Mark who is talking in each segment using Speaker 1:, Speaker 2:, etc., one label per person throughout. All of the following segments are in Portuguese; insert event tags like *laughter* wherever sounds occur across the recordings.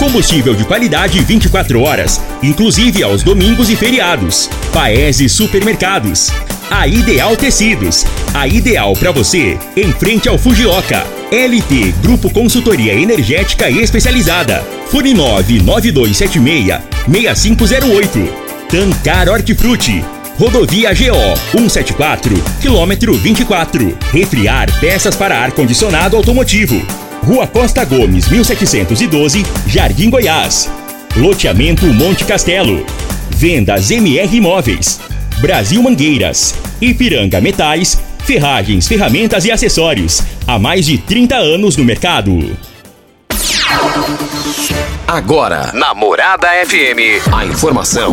Speaker 1: Combustível de qualidade 24 horas, inclusive aos domingos e feriados. Paese Supermercados. A Ideal Tecidos. A ideal para você, em frente ao Fujioka. LT Grupo Consultoria Energética Especializada. Fone 99276 6508. Tancar Hortifruti. Rodovia GO 174, quilômetro 24. Refriar peças para ar-condicionado automotivo. Rua Costa Gomes, 1712, Jardim Goiás. Loteamento Monte Castelo. Vendas MR Imóveis. Brasil Mangueiras. Ipiranga Metais. Ferragens, ferramentas e acessórios. Há mais de 30 anos no mercado.
Speaker 2: Agora, na Morada FM, a informação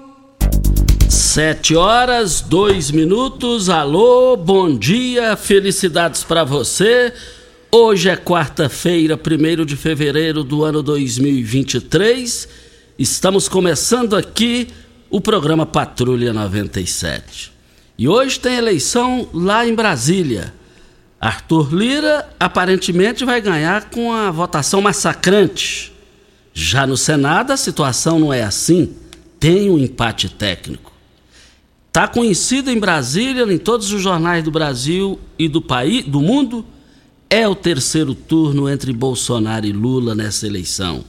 Speaker 3: Sete horas, dois minutos. Alô, bom dia, felicidades para você. Hoje é quarta-feira, 1 de fevereiro do ano 2023. Estamos começando aqui o programa Patrulha 97. E hoje tem eleição lá em Brasília. Arthur Lira aparentemente vai ganhar com a votação massacrante. Já no Senado a situação não é assim, tem um empate técnico. Está conhecido em Brasília, em todos os jornais do Brasil e do país, do mundo, é o terceiro turno entre Bolsonaro e Lula nessa eleição.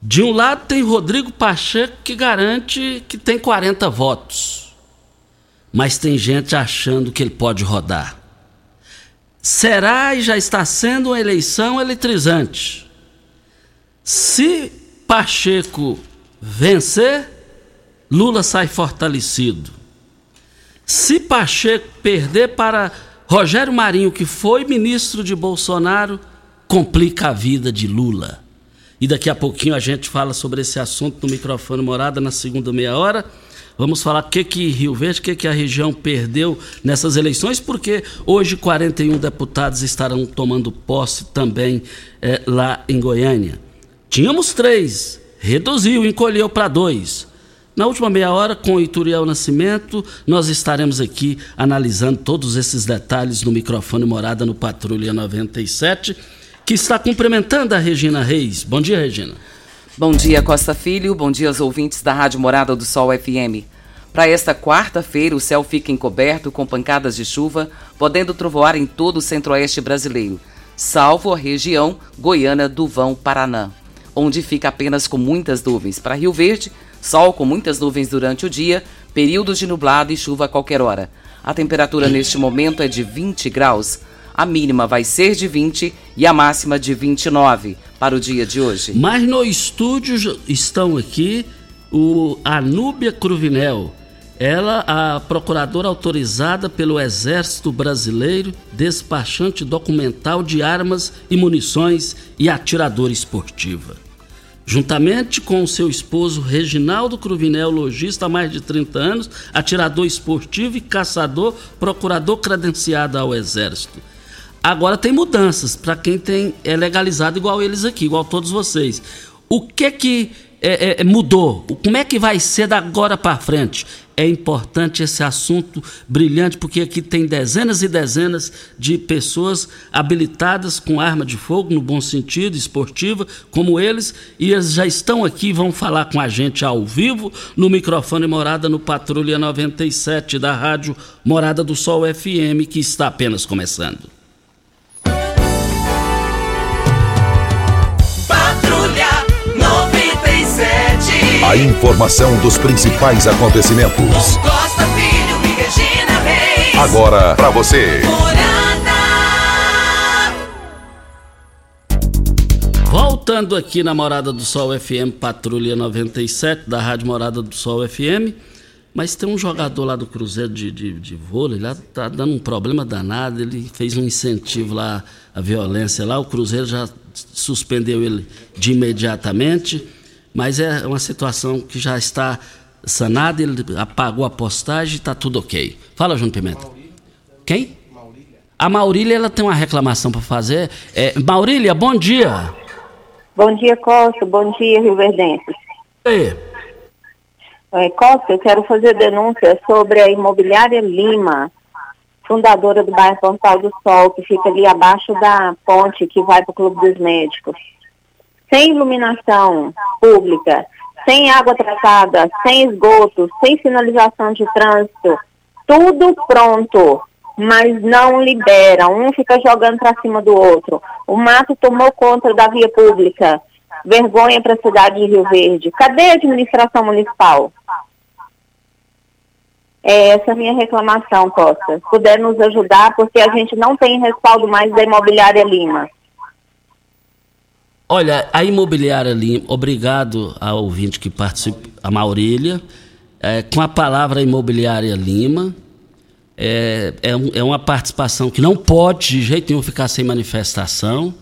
Speaker 3: De um lado tem Rodrigo Pacheco que garante que tem 40 votos. Mas tem gente achando que ele pode rodar. Será e já está sendo uma eleição eletrizante. Se Pacheco vencer, Lula sai fortalecido. Se Pacheco perder para Rogério Marinho, que foi ministro de Bolsonaro, complica a vida de Lula. E daqui a pouquinho a gente fala sobre esse assunto no microfone morada na segunda meia hora. Vamos falar o que, que Rio Verde, o que, que a região perdeu nessas eleições, porque hoje 41 deputados estarão tomando posse também é, lá em Goiânia. Tínhamos três, reduziu, encolheu para dois. Na última meia hora, com o Ituriel Nascimento, nós estaremos aqui analisando todos esses detalhes no microfone Morada no Patrulha 97, que está cumprimentando a Regina Reis. Bom dia, Regina.
Speaker 4: Bom dia, Costa Filho. Bom dia aos ouvintes da Rádio Morada do Sol FM. Para esta quarta-feira, o céu fica encoberto com pancadas de chuva, podendo trovoar em todo o centro-oeste brasileiro, salvo a região goiana do Vão Paraná, onde fica apenas com muitas nuvens. Para Rio Verde, Sol com muitas nuvens durante o dia, períodos de nublado e chuva a qualquer hora. A temperatura neste momento é de 20 graus. A mínima vai ser de 20 e a máxima de 29 para o dia de hoje.
Speaker 3: Mas no estúdio estão aqui o Anúbia Cruvinel. Ela, a procuradora autorizada pelo Exército Brasileiro, despachante documental de armas e munições e atiradora esportiva. Juntamente com seu esposo Reginaldo Cruvinel, lojista há mais de 30 anos, atirador esportivo e caçador, procurador credenciado ao Exército. Agora tem mudanças para quem tem é legalizado igual eles aqui, igual todos vocês. O que que é, é, mudou? Como é que vai ser da agora para frente? É importante esse assunto brilhante, porque aqui tem dezenas e dezenas de pessoas habilitadas com arma de fogo, no bom sentido, esportiva, como eles, e eles já estão aqui vão falar com a gente ao vivo, no microfone Morada no Patrulha 97 da Rádio Morada do Sol FM, que está apenas começando.
Speaker 5: A informação dos principais acontecimentos.
Speaker 6: Costa Filho e Regina Reis.
Speaker 5: Agora para você.
Speaker 3: Voltando aqui na Morada do Sol FM, Patrulha 97, da Rádio Morada do Sol FM. Mas tem um jogador lá do Cruzeiro de, de, de vôlei, lá tá dando um problema danado. Ele fez um incentivo lá à violência lá. O Cruzeiro já suspendeu ele de imediatamente. Mas é uma situação que já está sanada. Ele apagou a postagem e está tudo ok. Fala, João Pimenta. Quem? A Maurília ela tem uma reclamação para fazer. É, Maurília, bom dia.
Speaker 7: Bom dia, Costa. Bom dia, Rio Verdense.
Speaker 3: Ei.
Speaker 7: É, Costa, eu quero fazer denúncia sobre a imobiliária Lima, fundadora do bairro Portal do Sol, que fica ali abaixo da ponte que vai para o Clube dos Médicos. Sem iluminação pública, sem água tratada, sem esgoto, sem sinalização de trânsito, tudo pronto, mas não libera. Um fica jogando para cima do outro. O mato tomou conta da via pública. Vergonha para a cidade de Rio Verde. Cadê a administração municipal? É essa a minha reclamação, Costa. Se puder nos ajudar, porque a gente não tem respaldo mais da imobiliária Lima.
Speaker 3: Olha, a imobiliária Lima, obrigado ao ouvinte que participa, a Maurília. É, com a palavra imobiliária Lima, é, é, um, é, uma participação que não pode de jeito nenhum ficar sem manifestação.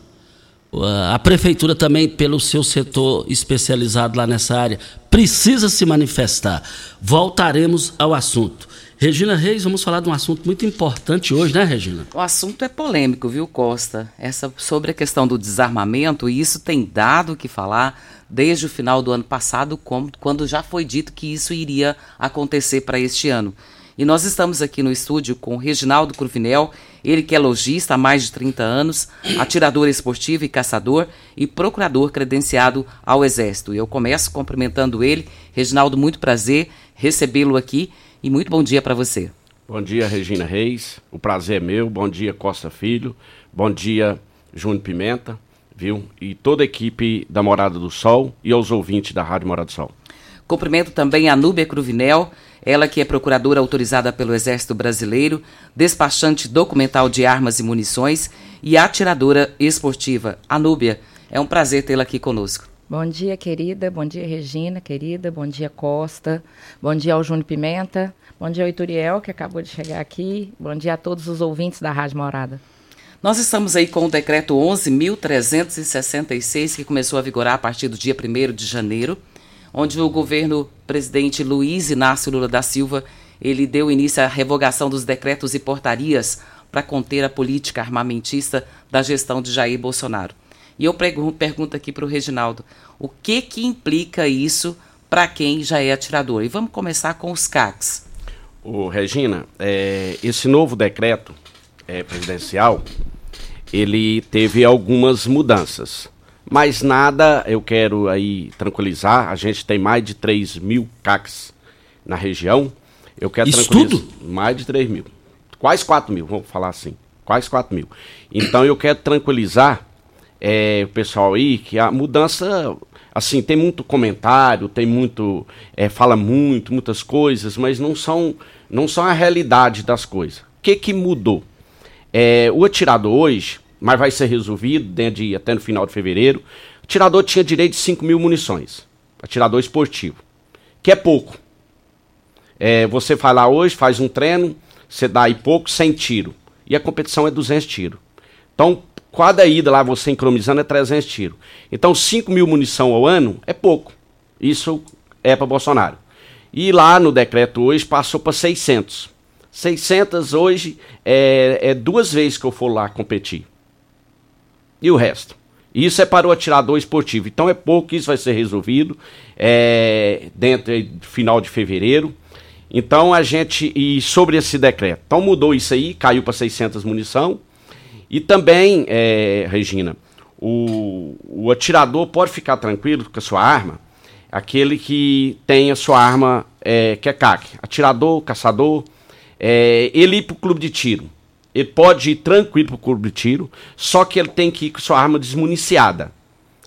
Speaker 3: A prefeitura também, pelo seu setor especializado lá nessa área, precisa se manifestar. Voltaremos ao assunto. Regina Reis, vamos falar de um assunto muito importante hoje, né, Regina?
Speaker 4: O assunto é polêmico, viu, Costa? Essa sobre a questão do desarmamento, e isso tem dado o que falar desde o final do ano passado, quando já foi dito que isso iria acontecer para este ano. E nós estamos aqui no estúdio com o Reginaldo Cruvinel, ele que é lojista há mais de 30 anos, atirador esportivo e caçador e procurador credenciado ao Exército. Eu começo cumprimentando ele. Reginaldo, muito prazer recebê-lo aqui e muito bom dia para você.
Speaker 8: Bom dia, Regina Reis. O prazer é meu. Bom dia, Costa Filho. Bom dia, Júnior Pimenta, viu? E toda a equipe da Morada do Sol e aos ouvintes da Rádio Morada do Sol.
Speaker 4: Cumprimento também a Núbia Cruvinel, ela que é procuradora autorizada pelo Exército Brasileiro, despachante documental de armas e munições e atiradora esportiva. Anúbia, é um prazer tê-la aqui conosco.
Speaker 9: Bom dia, querida. Bom dia, Regina, querida. Bom dia, Costa. Bom dia ao Júnior Pimenta. Bom dia ao Ituriel, que acabou de chegar aqui. Bom dia a todos os ouvintes da Rádio Morada.
Speaker 4: Nós estamos aí com o decreto 11.366, que começou a vigorar a partir do dia 1 de janeiro onde o governo presidente Luiz Inácio Lula da Silva ele deu início à revogação dos decretos e portarias para conter a política armamentista da gestão de Jair Bolsonaro. E eu pergunto aqui para o Reginaldo, o que que implica isso para quem já é atirador? E vamos começar com os CACs.
Speaker 8: O Regina, é, esse novo decreto é, presidencial, ele teve algumas mudanças. Mas nada, eu quero aí tranquilizar, a gente tem mais de 3 mil CACs na região. Eu quero
Speaker 3: Isso tudo?
Speaker 8: Mais de 3 mil. Quase 4 mil, vamos falar assim. Quase 4 mil. Então eu quero tranquilizar é, o pessoal aí que a mudança, assim, tem muito comentário, tem muito, é, fala muito, muitas coisas, mas não são, não são a realidade das coisas. O que que mudou? É, o atirador hoje, mas vai ser resolvido dentro de, até no final de fevereiro. O atirador tinha direito de 5 mil munições. Atirador esportivo. Que é pouco. É, você vai lá hoje, faz um treino, você dá aí pouco, 100 tiro. E a competição é 200 tiro. Então, cada ida lá, você economizando, é 300 tiro. Então, 5 mil munição ao ano é pouco. Isso é para Bolsonaro. E lá no decreto hoje passou para 600. 600 hoje é, é duas vezes que eu for lá competir e o resto. Isso é para o atirador esportivo. Então é pouco, isso vai ser resolvido é, dentro final de fevereiro. Então a gente. E sobre esse decreto. Então mudou isso aí, caiu para 600 munição. E também, é, Regina, o, o atirador pode ficar tranquilo com a sua arma, aquele que tem a sua arma é, que é CAC. Atirador, caçador, é, ele ir para o clube de tiro. Ele pode ir tranquilo para o clube de tiro, só que ele tem que ir com sua arma desmuniciada.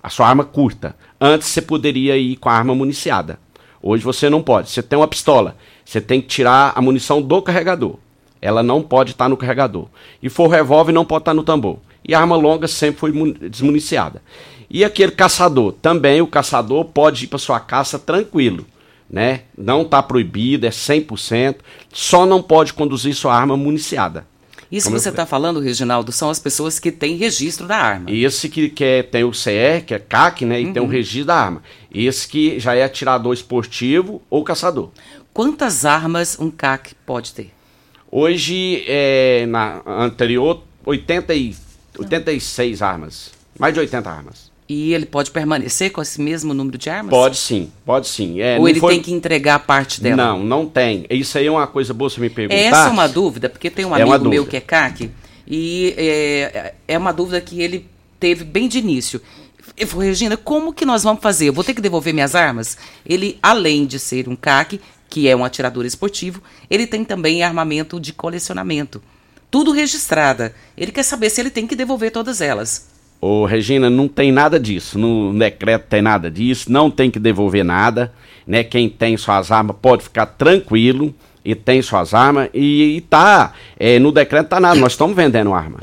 Speaker 8: A sua arma curta. Antes você poderia ir com a arma municiada. Hoje você não pode. Você tem uma pistola, você tem que tirar a munição do carregador. Ela não pode estar no carregador. E for revólver, não pode estar no tambor. E a arma longa sempre foi desmuniciada. E aquele caçador, também o caçador pode ir para sua caça tranquilo, né? Não está proibido, é 100%, só não pode conduzir sua arma municiada.
Speaker 4: Isso que você está falando, Reginaldo, são as pessoas que têm registro da arma.
Speaker 8: Esse que, que é, tem o CR, que é CAC, né? E uhum. tem o registro da arma. Esse que já é atirador esportivo ou caçador.
Speaker 4: Quantas armas um CAC pode ter?
Speaker 8: Hoje, é, na anterior, 80 e, 86 armas. Mais de 80 armas.
Speaker 4: E ele pode permanecer com esse mesmo número de armas?
Speaker 8: Pode sim, pode sim.
Speaker 4: É, Ou ele foi... tem que entregar parte dela?
Speaker 8: Não, não tem. Isso aí é uma coisa boa você me perguntar.
Speaker 4: Essa é uma dúvida, porque tem um é amigo meu que é CAC, e é, é uma dúvida que ele teve bem de início. Eu falei, Regina, como que nós vamos fazer? Eu vou ter que devolver minhas armas? Ele, além de ser um CAC, que é um atirador esportivo, ele tem também armamento de colecionamento. Tudo registrada. Ele quer saber se ele tem que devolver todas elas.
Speaker 8: Ô, Regina, não tem nada disso. No decreto tem nada disso, não tem que devolver nada. Né? Quem tem suas armas pode ficar tranquilo e tem suas armas. E, e tá, é, no decreto tá nada, nós estamos vendendo arma.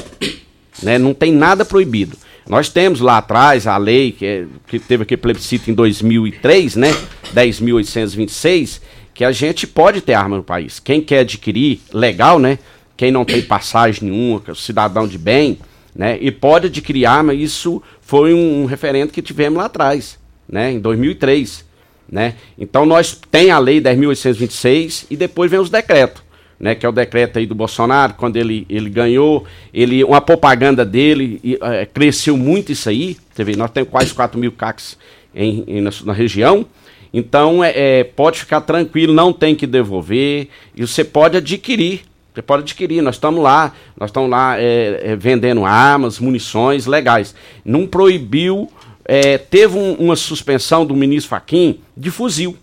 Speaker 8: Né? Não tem nada proibido. Nós temos lá atrás a lei que, é, que teve aquele plebiscito em 2003, né? 10.826, que a gente pode ter arma no país. Quem quer adquirir, legal, né? Quem não tem passagem nenhuma, é cidadão de bem, né? E pode adquirir arma, isso foi um, um referendo que tivemos lá atrás, né? Em 2003, né? Então nós tem a lei 10.826 e depois vem os decretos, né? Que é o decreto aí do Bolsonaro, quando ele, ele ganhou, ele uma propaganda dele e, é, cresceu muito isso aí, você vê, nós temos quase 4 mil CACs em, em na, na, região, então é, é, pode ficar tranquilo, não tem que devolver e você pode adquirir você pode adquirir, nós estamos lá, nós estamos lá é, é, vendendo armas, munições legais. Não proibiu, é, teve um, uma suspensão do ministro Faquim de fuzil.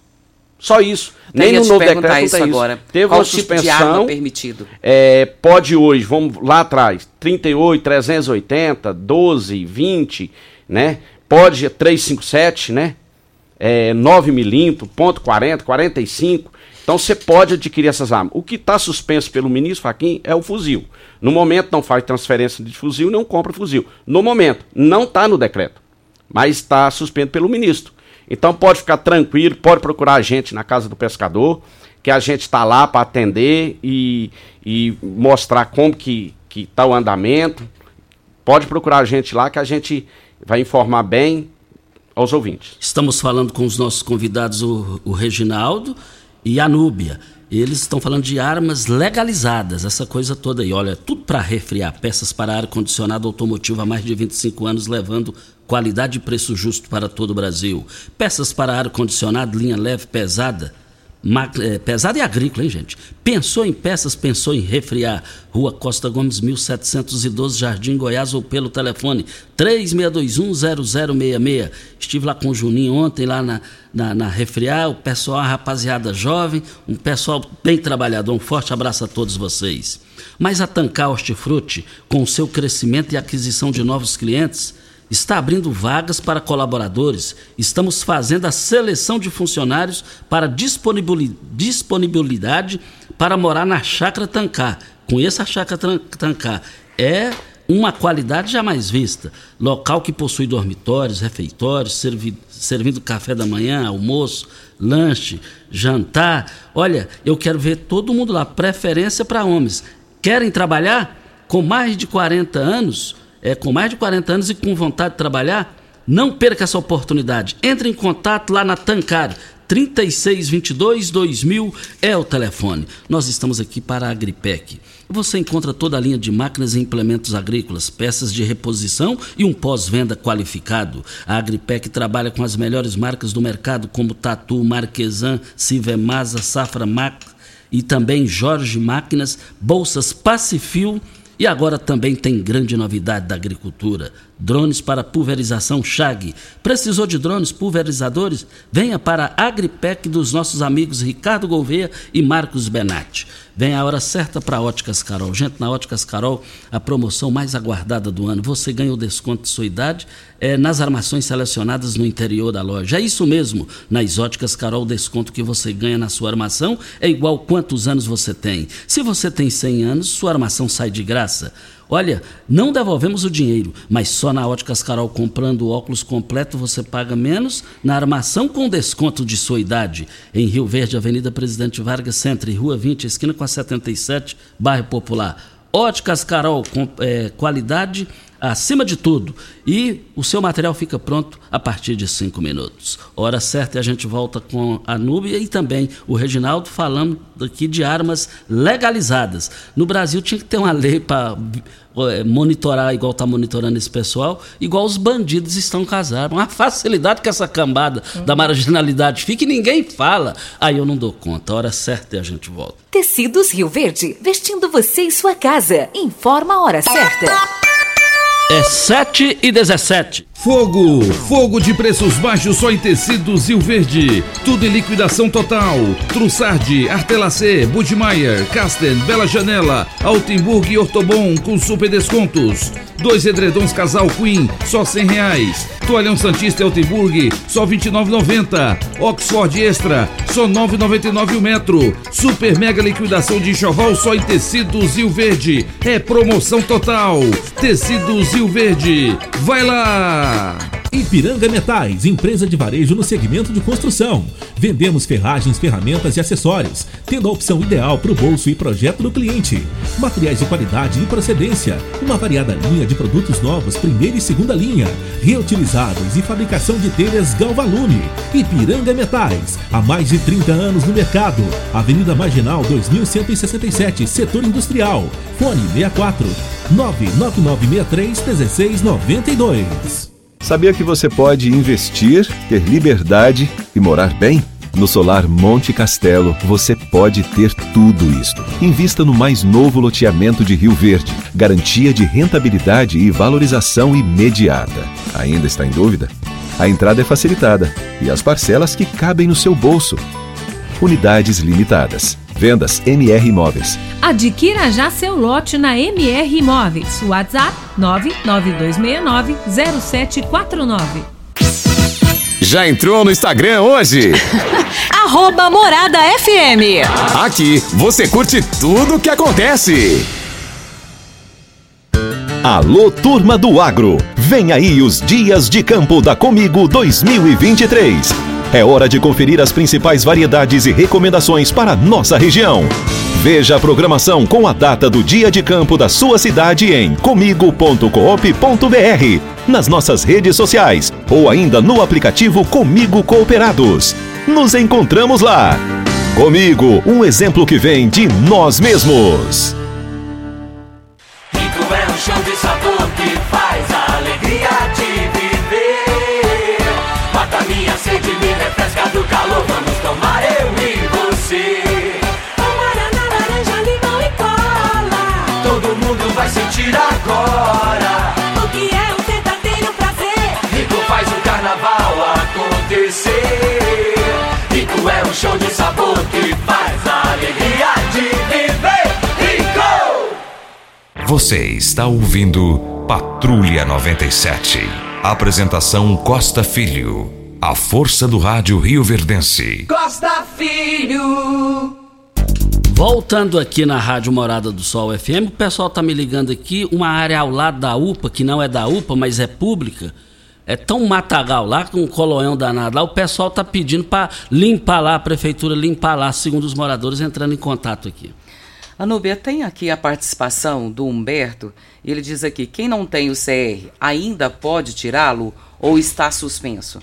Speaker 8: Só isso. Nem no novo decreto isso agora. Isso. Teve Qual uma tipo suspensão.
Speaker 4: permitido?
Speaker 8: É, pode hoje, vamos lá atrás, 38, 380, 12, 20, né? Pode 357, né? É, 9 milímetros, ponto 40, 45. Então você pode adquirir essas armas. O que está suspenso pelo ministro Faquim é o fuzil. No momento não faz transferência de fuzil, não compra fuzil. No momento, não está no decreto, mas está suspenso pelo ministro. Então pode ficar tranquilo, pode procurar a gente na casa do pescador, que a gente está lá para atender e, e mostrar como que está o andamento. Pode procurar a gente lá que a gente vai informar bem aos ouvintes.
Speaker 3: Estamos falando com os nossos convidados, o, o Reginaldo e a Núbia. Eles estão falando de armas legalizadas, essa coisa toda aí. Olha, tudo para refriar, peças para ar-condicionado automotivo há mais de 25 anos, levando qualidade e preço justo para todo o Brasil. Peças para ar-condicionado, linha leve, pesada pesada e agrícola, hein, gente? Pensou em peças, pensou em refriar. Rua Costa Gomes, 1712, Jardim Goiás, ou pelo telefone 36210066. Estive lá com o Juninho ontem, lá na, na, na Refriar. O pessoal, a rapaziada jovem, um pessoal bem trabalhador. Um forte abraço a todos vocês. Mas a Tancar Hortifruti, com o seu crescimento e aquisição de novos clientes está abrindo vagas para colaboradores. Estamos fazendo a seleção de funcionários para disponibilidade para morar na Chácara Tancar. Conheça a Chácara Tancar. É uma qualidade jamais vista. Local que possui dormitórios, refeitórios, servi servindo café da manhã, almoço, lanche, jantar. Olha, eu quero ver todo mundo lá. Preferência para homens. Querem trabalhar? Com mais de 40 anos? É, com mais de 40 anos e com vontade de trabalhar, não perca essa oportunidade. Entre em contato lá na Tancar. 3622 2000 é o telefone. Nós estamos aqui para a Agripec. Você encontra toda a linha de máquinas e implementos agrícolas, peças de reposição e um pós-venda qualificado. A Agripec trabalha com as melhores marcas do mercado, como Tatu, Marquesan, Sivemasa, Safra Mac e também Jorge Máquinas, Bolsas Pacifil e agora também tem grande novidade da agricultura: drones para pulverização Chag. Precisou de drones pulverizadores? Venha para a Agripec dos nossos amigos Ricardo Gouveia e Marcos Benatti. Vem a hora certa para Óticas Carol. Gente, na Óticas Carol, a promoção mais aguardada do ano. Você ganha o desconto de sua idade é, nas armações selecionadas no interior da loja. É isso mesmo. Nas Óticas Carol, o desconto que você ganha na sua armação é igual quantos anos você tem. Se você tem 100 anos, sua armação sai de graça. Olha, não devolvemos o dinheiro, mas só na Óticas Carol comprando o óculos completo você paga menos na armação com desconto de sua idade. Em Rio Verde, Avenida Presidente Vargas Centro, Rua 20, esquina com a 77, bairro Popular. Óticas Carol, com é, qualidade acima de tudo. E o seu material fica pronto a partir de cinco minutos. Hora certa e a gente volta com a Núbia e também o Reginaldo falando aqui de armas legalizadas. No Brasil tinha que ter uma lei para é, monitorar, igual está monitorando esse pessoal, igual os bandidos estão casados. Uma facilidade que essa cambada uhum. da marginalidade fica e ninguém fala. Aí eu não dou conta. Hora certa e a gente volta.
Speaker 10: Tecidos Rio Verde, vestindo você e sua casa. Informa a hora certa.
Speaker 3: É 7 e 17.
Speaker 11: Fogo! Fogo de preços baixos só em tecidos Rio Verde. Tudo em liquidação total. Trussardi, Artelacê, Budmeier, Casten, Bela Janela, Altenburg e Ortobon com super descontos. Dois edredons casal Queen, só cem reais. Toalhão Santista Altenburg, só vinte e Oxford Extra, só nove noventa o metro. Super mega liquidação de enxoval só em tecidos Rio Verde. É promoção total. Tecidos Rio Verde. Vai lá!
Speaker 12: Ipiranga Metais, empresa de varejo no segmento de construção. Vendemos ferragens, ferramentas e acessórios, tendo a opção ideal para o bolso e projeto do cliente. Materiais de qualidade e procedência, uma variada linha de produtos novos, primeira e segunda linha, reutilizáveis e fabricação de telhas Galvalume. Ipiranga Metais, há mais de 30 anos no mercado. Avenida Marginal 2167, Setor Industrial. Fone 64 99963 1692.
Speaker 13: Sabia que você pode investir, ter liberdade e morar bem? No Solar Monte Castelo, você pode ter tudo isto. Invista no mais novo loteamento de Rio Verde. Garantia de rentabilidade e valorização imediata. Ainda está em dúvida? A entrada é facilitada e as parcelas que cabem no seu bolso. Unidades limitadas. Vendas MR Imóveis.
Speaker 14: Adquira já seu lote na MR Imóveis. WhatsApp 992690749.
Speaker 2: Já entrou no Instagram hoje? *laughs*
Speaker 10: Arroba Morada FM.
Speaker 2: Aqui você curte tudo o que acontece. Alô, turma do agro. Vem aí os dias de campo da Comigo 2023 é hora de conferir as principais variedades e recomendações para nossa região. Veja a programação com a data do dia de campo da sua cidade em comigo.coop.br, nas nossas redes sociais ou ainda no aplicativo Comigo Cooperados. Nos encontramos lá. Comigo, um exemplo que vem de nós mesmos.
Speaker 6: Calor, vamos tomar eu e você.
Speaker 15: Guaraná, laranja, limão e cola.
Speaker 6: Todo mundo vai sentir agora.
Speaker 15: O que é um verdadeiro prazer?
Speaker 6: Rico faz o carnaval acontecer. Rico é um show de sabor que faz a alegria de viver. Rico!
Speaker 2: Você está ouvindo Patrulha 97. Apresentação Costa Filho. A força do rádio Rio Verdense.
Speaker 6: Costa Filho.
Speaker 3: Voltando aqui na Rádio Morada do Sol FM, o pessoal tá me ligando aqui, uma área ao lado da UPA, que não é da UPA, mas é pública. É tão matagal lá, com um coloão danado lá, o pessoal tá pedindo para limpar lá, a prefeitura limpar lá, segundo os moradores entrando em contato aqui.
Speaker 4: Anubia, tem aqui a participação do Humberto. Ele diz aqui: quem não tem o CR ainda pode tirá-lo ou está suspenso?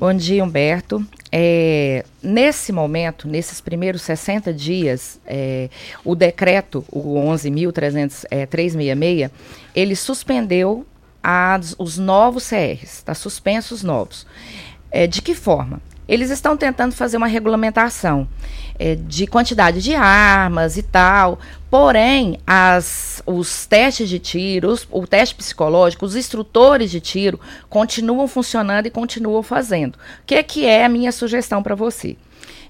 Speaker 9: Bom dia, Humberto. É, nesse momento, nesses primeiros 60 dias, é, o decreto, o 11.366, é, ele suspendeu as, os novos CRs, está suspenso os novos. É, de que forma? Eles estão tentando fazer uma regulamentação é, de quantidade de armas e tal. Porém, as, os testes de tiro, os, o teste psicológico, os instrutores de tiro continuam funcionando e continuam fazendo. O que, que é a minha sugestão para você?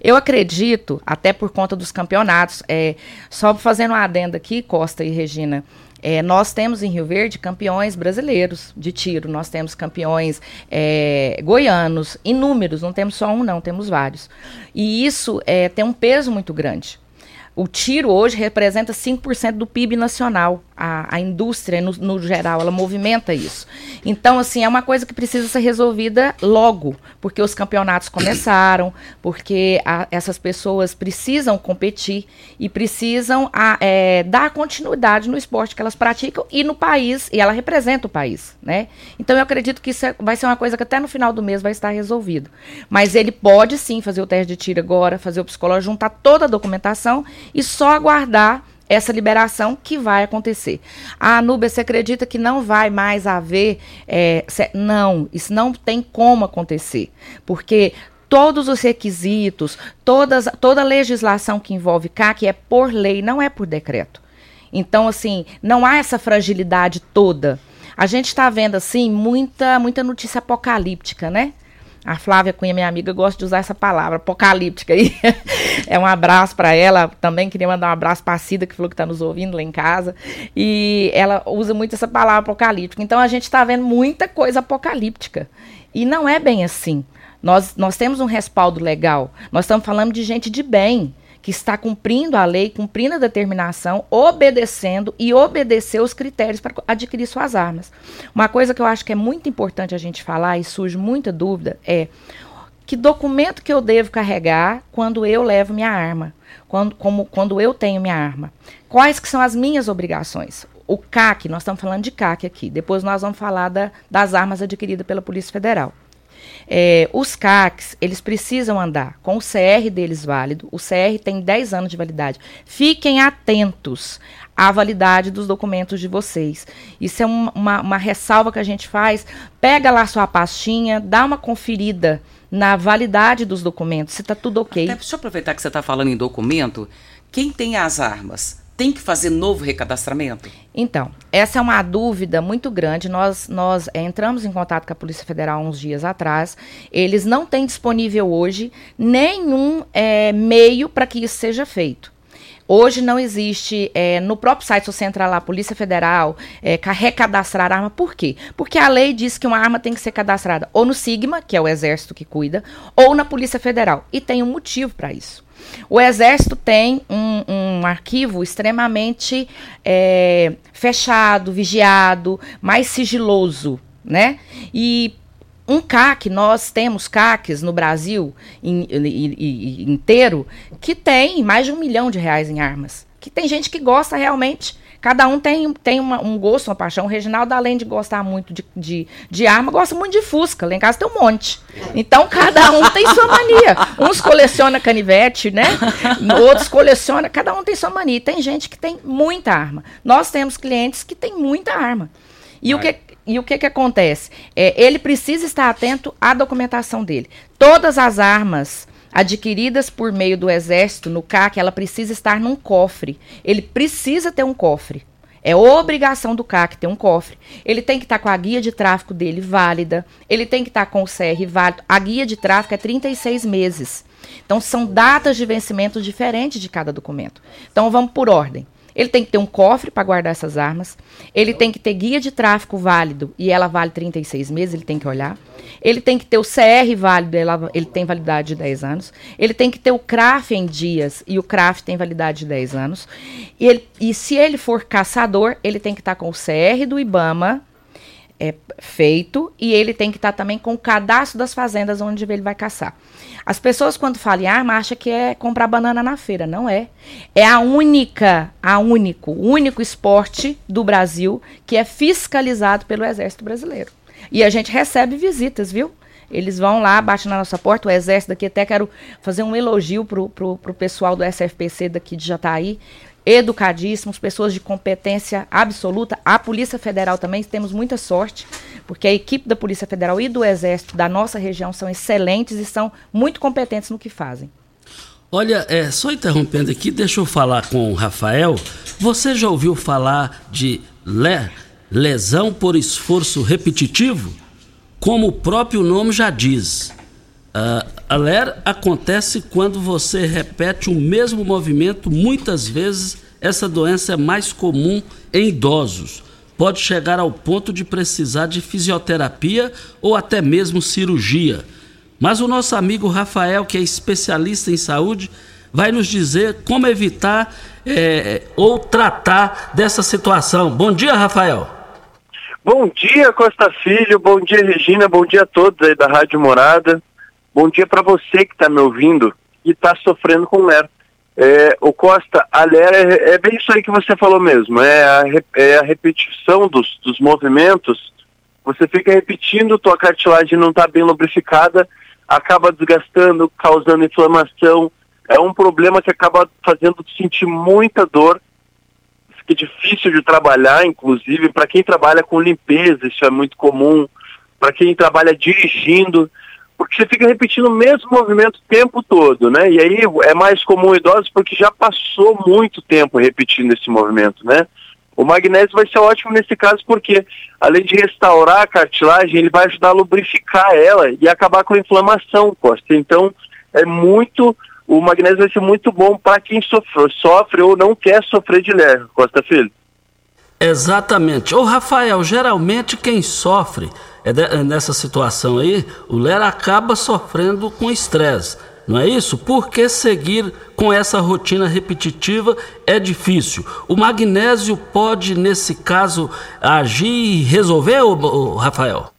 Speaker 9: Eu acredito, até por conta dos campeonatos, é, só fazendo uma adenda aqui, Costa e Regina, é, nós temos em Rio Verde campeões brasileiros de tiro, nós temos campeões é, goianos, inúmeros, não temos só um, não, temos vários. E isso é, tem um peso muito grande. O tiro hoje representa 5% do PIB nacional. A, a indústria, no, no, geral, ela movimenta isso. Então, assim, é uma coisa que precisa ser resolvida logo, porque os campeonatos começaram, porque a, essas pessoas precisam competir e precisam a, é, dar continuidade no esporte que elas praticam e no país, e ela representa o país, né? Então, eu acredito que isso é, vai ser uma coisa que até no final do mês vai estar resolvido. Mas ele pode sim fazer o teste de tiro agora, fazer o psicólogo, juntar toda a documentação e só aguardar essa liberação que vai acontecer. A Nubia, você acredita que não vai mais haver. É, não, isso não tem como acontecer. Porque todos os requisitos, todas, toda a legislação que envolve CAC é por lei, não é por decreto. Então, assim, não há essa fragilidade toda. A gente está vendo, assim, muita, muita notícia apocalíptica, né? A Flávia Cunha, minha amiga, gosta de usar essa palavra, apocalíptica aí. *laughs* é um abraço para ela. Também queria mandar um abraço para a Cida, que falou que está nos ouvindo lá em casa. E ela usa muito essa palavra apocalíptica. Então a gente está vendo muita coisa apocalíptica. E não é bem assim. Nós, nós temos um respaldo legal. Nós estamos falando de gente de bem que está cumprindo a lei, cumprindo a determinação, obedecendo e obedecer os critérios para adquirir suas armas. Uma coisa que eu acho que é muito importante a gente falar e surge muita dúvida é que documento que eu devo carregar quando eu levo minha arma, quando, como, quando eu tenho minha arma. Quais que são as minhas obrigações? O CAC, nós estamos falando de CAC aqui. Depois nós vamos falar da, das armas adquiridas pela Polícia Federal. É, os CACs, eles precisam andar com o CR deles válido. O CR tem 10 anos de validade. Fiquem atentos à validade dos documentos de vocês. Isso é um, uma, uma ressalva que a gente faz. Pega lá sua pastinha, dá uma conferida na validade dos documentos, se está tudo ok.
Speaker 4: Até, deixa eu aproveitar que você está falando em documento. Quem tem as armas tem que fazer novo recadastramento?
Speaker 9: Então, essa é uma dúvida muito grande. Nós, nós é, entramos em contato com a Polícia Federal uns dias atrás. Eles não têm disponível hoje nenhum é, meio para que isso seja feito. Hoje não existe, é, no próprio site, se você entrar lá, Polícia Federal, é, recadastrar arma. Por quê? Porque a lei diz que uma arma tem que ser cadastrada ou no SIGMA, que é o exército que cuida, ou na Polícia Federal. E tem um motivo para isso. O Exército tem um arquivo extremamente é, fechado, vigiado, mais sigiloso, né? E um CAC, nós temos CACs no Brasil in, in, in, inteiro que tem mais de um milhão de reais em armas. Que tem gente que gosta realmente Cada um tem, tem uma, um gosto, uma paixão. O Reginaldo, além de gostar muito de, de, de, arma, gosta muito de Fusca. Lá em casa tem um monte. Então, cada um tem sua mania. Uns coleciona canivete, né? Outros coleciona. Cada um tem sua mania. Tem gente que tem muita arma. Nós temos clientes que têm muita arma. E o que, e o que, que acontece? É, ele precisa estar atento à documentação dele. Todas as armas adquiridas por meio do exército no CAC, ela precisa estar num cofre. Ele precisa ter um cofre. É obrigação do CAC ter um cofre. Ele tem que estar com a guia de tráfico dele válida. Ele tem que estar com o CR válido. A guia de tráfico é 36 meses. Então, são datas de vencimento diferentes de cada documento. Então, vamos por ordem. Ele tem que ter um cofre para guardar essas armas. Ele tem que ter guia de tráfico válido e ela vale 36 meses, ele tem que olhar. Ele tem que ter o CR válido, ela, ele tem validade de 10 anos. Ele tem que ter o CRAF em dias e o CRAF tem validade de 10 anos. E, ele, e se ele for caçador, ele tem que estar tá com o CR do IBAMA é, feito e ele tem que estar tá também com o cadastro das fazendas onde ele vai caçar. As pessoas, quando falam em arma, acham que é comprar banana na feira. Não é. É a única, a único, único esporte do Brasil que é fiscalizado pelo Exército Brasileiro. E a gente recebe visitas, viu? Eles vão lá, batem na nossa porta, o exército daqui, até quero fazer um elogio pro, pro, pro pessoal do SFPC daqui de Jataí. Educadíssimos, pessoas de competência absoluta. A Polícia Federal também temos muita sorte, porque a equipe da Polícia Federal e do Exército da nossa região são excelentes e são muito competentes no que fazem.
Speaker 3: Olha, é, só interrompendo aqui, deixa eu falar com o Rafael. Você já ouviu falar de le, lesão por esforço repetitivo? Como o próprio nome já diz, uh, a LER acontece quando você repete o mesmo movimento muitas vezes. Essa doença é mais comum em idosos. Pode chegar ao ponto de precisar de fisioterapia ou até mesmo cirurgia. Mas o nosso amigo Rafael, que é especialista em saúde, vai nos dizer como evitar é, ou tratar dessa situação. Bom dia, Rafael.
Speaker 16: Bom dia, Costa Filho. Bom dia, Regina. Bom dia a todos aí da Rádio Morada. Bom dia para você que está me ouvindo e está sofrendo com LER. É, o Costa, a LER é, é, bem isso aí que você falou mesmo. É a, é a repetição dos, dos movimentos. Você fica repetindo, tua cartilagem não está bem lubrificada acaba desgastando, causando inflamação. É um problema que acaba fazendo sentir muita dor, fica difícil de trabalhar, inclusive para quem trabalha com limpeza, isso é muito comum. Para quem trabalha dirigindo, porque você fica repetindo o mesmo movimento o tempo todo, né? E aí é mais comum idosos porque já passou muito tempo repetindo esse movimento, né? O magnésio vai ser ótimo nesse caso porque, além de restaurar a cartilagem, ele vai ajudar a lubrificar ela e acabar com a inflamação, Costa. Então, é muito. O magnésio vai ser muito bom para quem sofre, sofre ou não quer sofrer de ler, Costa Filho.
Speaker 3: Exatamente. Ô Rafael, geralmente quem sofre é de, é nessa situação aí, o ler acaba sofrendo com estresse. Não é isso? Por que seguir com essa rotina repetitiva é difícil? O magnésio pode, nesse caso, agir e resolver, Rafael?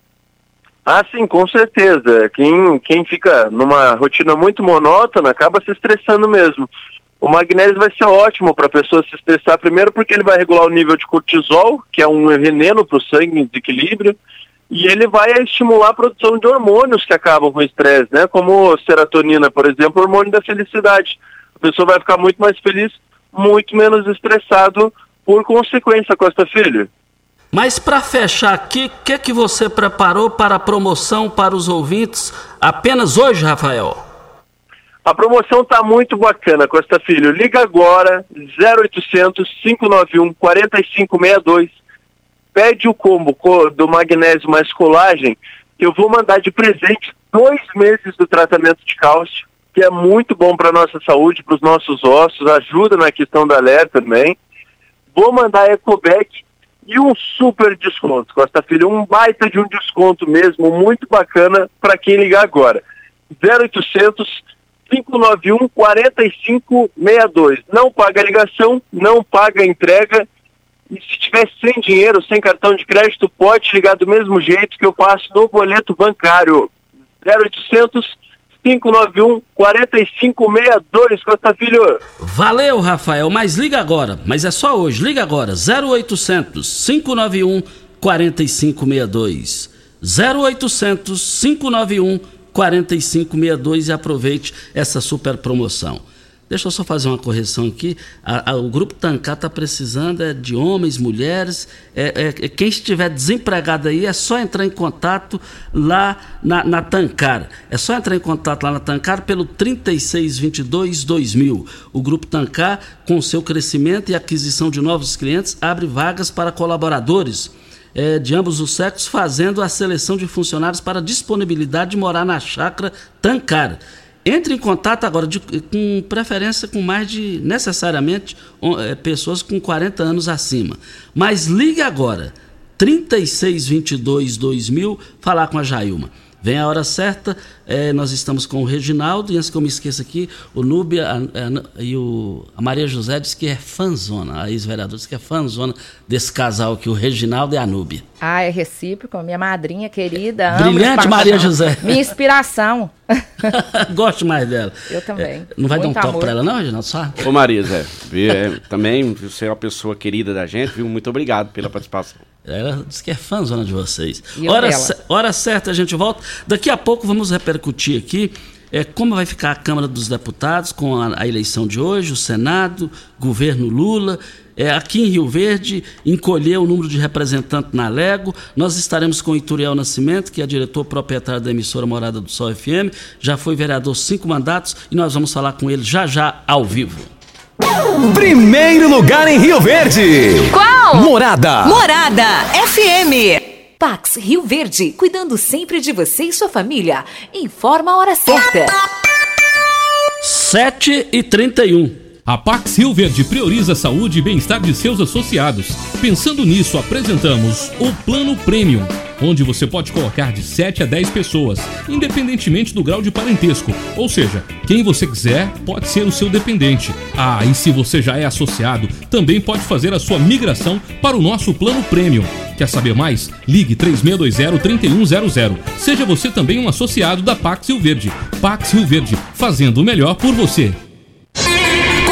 Speaker 16: Ah, sim, com certeza. Quem, quem fica numa rotina muito monótona acaba se estressando mesmo. O magnésio vai ser ótimo para a pessoa se estressar, primeiro porque ele vai regular o nível de cortisol, que é um veneno para o sangue em desequilíbrio, e ele vai estimular a produção de hormônios que acabam com o estresse, né? Como serotonina, por exemplo, hormônio da felicidade. A pessoa vai ficar muito mais feliz, muito menos estressado por consequência, Costa Filho.
Speaker 3: Mas para fechar aqui, o que, que você preparou para a promoção para os ouvintes apenas hoje, Rafael?
Speaker 16: A promoção está muito bacana, Costa Filho. Liga agora, 0800 591 4562 pede o combo do magnésio mais colagem, eu vou mandar de presente dois meses do tratamento de cálcio, que é muito bom para a nossa saúde, para os nossos ossos, ajuda na questão da alerta também. Vou mandar Ecobec e um super desconto, Costa Filho, um baita de um desconto mesmo, muito bacana para quem ligar agora. 0800 591 4562. Não paga ligação, não paga entrega e se tiver sem dinheiro, sem cartão de crédito, pode ligar do mesmo jeito que eu passo no boleto bancário. 0800 591 4562, Costa Filho.
Speaker 3: Valeu, Rafael, mas liga agora. Mas é só hoje, liga agora. 0800 591 4562. 0800 591 4562 e aproveite essa super promoção. Deixa eu só fazer uma correção aqui. A, a, o grupo Tancar está precisando é de homens, mulheres. É, é, quem estiver desempregado aí é só entrar em contato lá na, na Tancar. É só entrar em contato lá na Tancar pelo 3622-2000. O grupo Tancar, com seu crescimento e aquisição de novos clientes, abre vagas para colaboradores. É, de ambos os sexos, fazendo a seleção de funcionários para disponibilidade de morar na chácara Tancar. Entre em contato agora, de, com preferência com mais de, necessariamente, é, pessoas com 40 anos acima. Mas ligue agora, 3622 2000, falar com a Jailma. Vem a hora certa, é, nós estamos com o Reginaldo, e antes que eu me esqueça aqui, o Núbia a, a, e o, a Maria José diz que é fãzona, a ex-vereadora diz que é fãzona desse casal aqui, o Reginaldo e a Núbia.
Speaker 9: Ah, é recíproco, minha madrinha querida.
Speaker 3: Brilhante Maria José.
Speaker 9: Minha inspiração. *laughs*
Speaker 3: Gosto mais dela.
Speaker 9: Eu também. É,
Speaker 3: não vai Muito dar um toque para ela não, Reginaldo? Só?
Speaker 8: Ô Maria Zé, é, também você é uma pessoa querida da gente, viu? Muito obrigado pela participação.
Speaker 3: Ela diz que é fãzona de vocês. Hora, hora certa a gente volta. Daqui a pouco vamos repercutir aqui é, como vai ficar a Câmara dos Deputados com a, a eleição de hoje, o Senado, governo Lula. É, aqui em Rio Verde, encolheu o número de representantes na Lego. Nós estaremos com o Ituriel Nascimento, que é diretor proprietário da emissora Morada do Sol FM. Já foi vereador cinco mandatos e nós vamos falar com ele já já ao vivo.
Speaker 17: Primeiro lugar em Rio Verde.
Speaker 10: Qual?
Speaker 17: Morada.
Speaker 10: Morada FM. Pax Rio Verde, cuidando sempre de você e sua família. Informa a hora certa.
Speaker 3: 7 e 31
Speaker 12: a Pax Rio Verde prioriza a saúde e bem-estar de seus associados. Pensando nisso, apresentamos o Plano Premium, onde você pode colocar de 7 a 10 pessoas, independentemente do grau de parentesco. Ou seja, quem você quiser pode ser o seu dependente. Ah, e se você já é associado, também pode fazer a sua migração para o nosso Plano Premium. Quer saber mais? Ligue 3620-3100. Seja você também um associado da Pax Rio Verde. Pax Rio Verde, fazendo o melhor por você.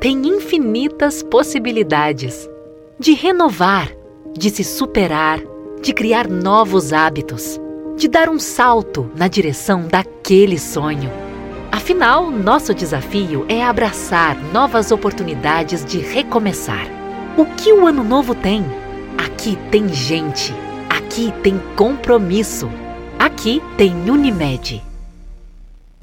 Speaker 18: Tem infinitas possibilidades de renovar, de se superar, de criar novos hábitos, de dar um salto na direção daquele sonho. Afinal, nosso desafio é abraçar novas oportunidades de recomeçar. O que o ano novo tem? Aqui tem gente, aqui tem compromisso, aqui tem Unimed.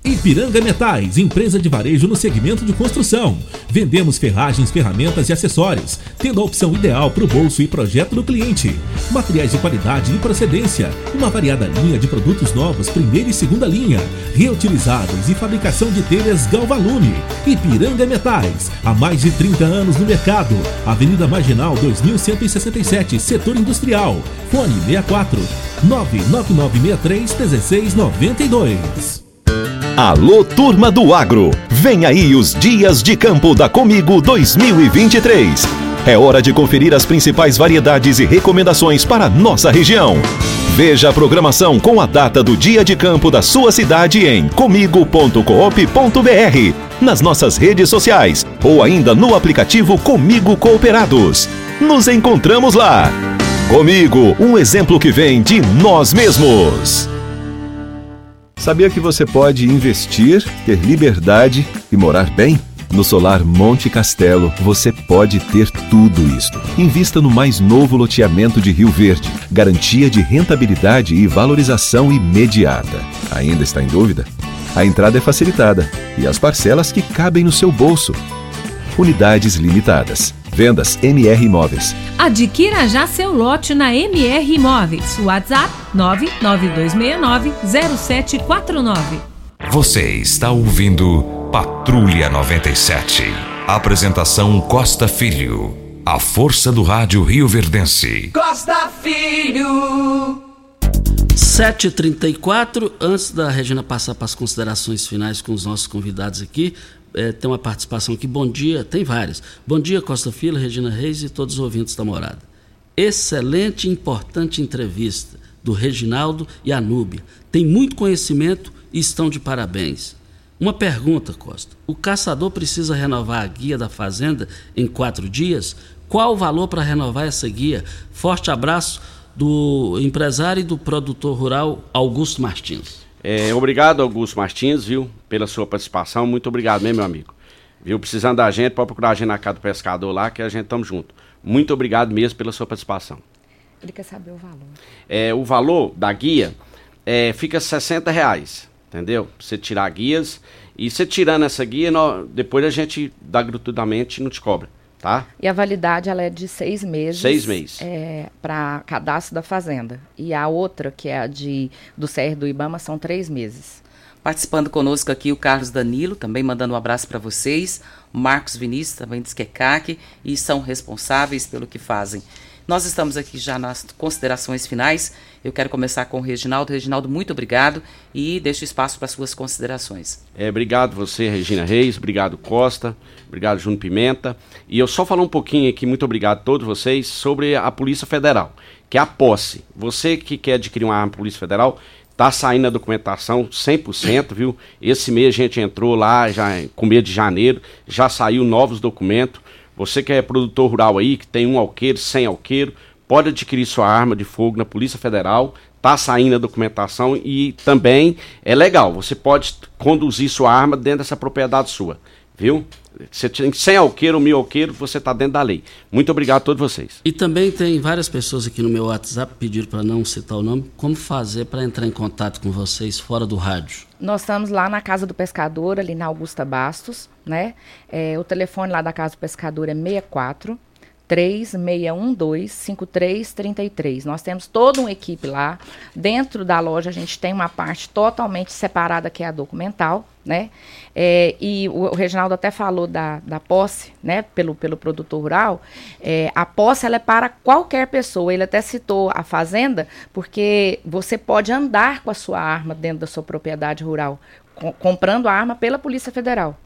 Speaker 12: Ipiranga Metais, empresa de varejo no segmento de construção. Vendemos ferragens, ferramentas e acessórios, tendo a opção ideal para o bolso e projeto do cliente. Materiais de qualidade e procedência, uma variada linha de produtos novos, primeira e segunda linha, reutilizáveis e fabricação de telhas Galvalume. Ipiranga Metais, há mais de 30 anos no mercado. Avenida Marginal 2167, setor industrial. Fone 64 99963 1692.
Speaker 13: Alô, turma do agro! Vem aí os Dias de Campo da Comigo 2023. É hora de conferir as principais variedades e recomendações para nossa região. Veja a programação com a data do dia de campo da sua cidade em comigo.coop.br, nas nossas redes sociais ou ainda no aplicativo Comigo Cooperados. Nos encontramos lá. Comigo, um exemplo que vem de nós mesmos. Sabia que você pode investir, ter liberdade e morar bem? No Solar Monte Castelo, você pode ter tudo isto. Invista no mais novo loteamento de Rio Verde. Garantia de rentabilidade e valorização imediata. Ainda está em dúvida? A entrada é facilitada e as parcelas que cabem no seu bolso. Unidades limitadas. Vendas MR Imóveis.
Speaker 14: Adquira já seu lote na MR Imóveis. WhatsApp 992690749.
Speaker 2: Você está ouvindo Patrulha 97. Apresentação Costa Filho. A força do rádio Rio Verdense.
Speaker 6: Costa Filho.
Speaker 3: 7h34, antes da Regina passar para as considerações finais com os nossos convidados aqui, é, tem uma participação aqui. Bom dia, tem várias. Bom dia, Costa Filho, Regina Reis e todos os ouvintes da morada. Excelente e importante entrevista do Reginaldo e Anúbia. Tem muito conhecimento e estão de parabéns. Uma pergunta, Costa. O caçador precisa renovar a guia da fazenda em quatro dias? Qual o valor para renovar essa guia? Forte abraço do empresário e do produtor rural Augusto Martins.
Speaker 8: É, obrigado, Augusto Martins, viu, pela sua participação. Muito obrigado mesmo, meu amigo. Viu, precisando da gente, pode procurar a gente na casa do pescador lá, que a gente estamos junto. Muito obrigado mesmo pela sua participação.
Speaker 9: Ele quer saber o valor.
Speaker 8: É, o valor da guia é, fica 60 reais. entendeu? Pra você tirar guias. E você tirando essa guia, nó- depois a gente dá gratuitamente e não te cobra, tá?
Speaker 9: E a validade ela é de seis meses.
Speaker 8: Seis meses.
Speaker 9: É, para cadastro da fazenda. E a outra, que é a de, do CR do IBAMA, são três meses.
Speaker 4: Participando conosco aqui o Carlos Danilo, também mandando um abraço para vocês. Marcos Vinícius também diz que é CAC e são responsáveis pelo que fazem. Nós estamos aqui já nas considerações finais. Eu quero começar com o Reginaldo. Reginaldo, muito obrigado e deixo espaço para suas considerações.
Speaker 8: É, obrigado você, Regina Reis, obrigado Costa, obrigado Júnior Pimenta. E eu só falar um pouquinho aqui, muito obrigado a todos vocês, sobre a Polícia Federal, que é a posse. Você que quer adquirir uma arma Polícia Federal, tá saindo a documentação 100%, viu? Esse mês a gente entrou lá, já com mês de janeiro, já saiu novos documentos. Você que é produtor rural aí, que tem um alqueiro, 100 alqueiro, pode adquirir sua arma de fogo na Polícia Federal, tá saindo a documentação e também é legal, você pode conduzir sua arma dentro dessa propriedade sua, viu? Você tem 100 alqueiro ou mil alqueiro, você tá dentro da lei. Muito obrigado a todos vocês.
Speaker 3: E também tem várias pessoas aqui no meu WhatsApp pediram para não citar o nome, como fazer para entrar em contato com vocês fora do rádio.
Speaker 9: Nós estamos lá na Casa do Pescador, ali na Augusta Bastos, né? É, o telefone lá da Casa do Pescador é 64 3612 5333. Nós temos toda uma equipe lá. Dentro da loja a gente tem uma parte totalmente separada que é a documental, né? É, e o, o Reginaldo até falou da, da posse, né? Pelo, pelo produtor rural. É, a posse ela é para qualquer pessoa. Ele até citou a fazenda, porque você pode andar com a sua arma dentro da sua propriedade rural, com- comprando a arma pela Polícia Federal.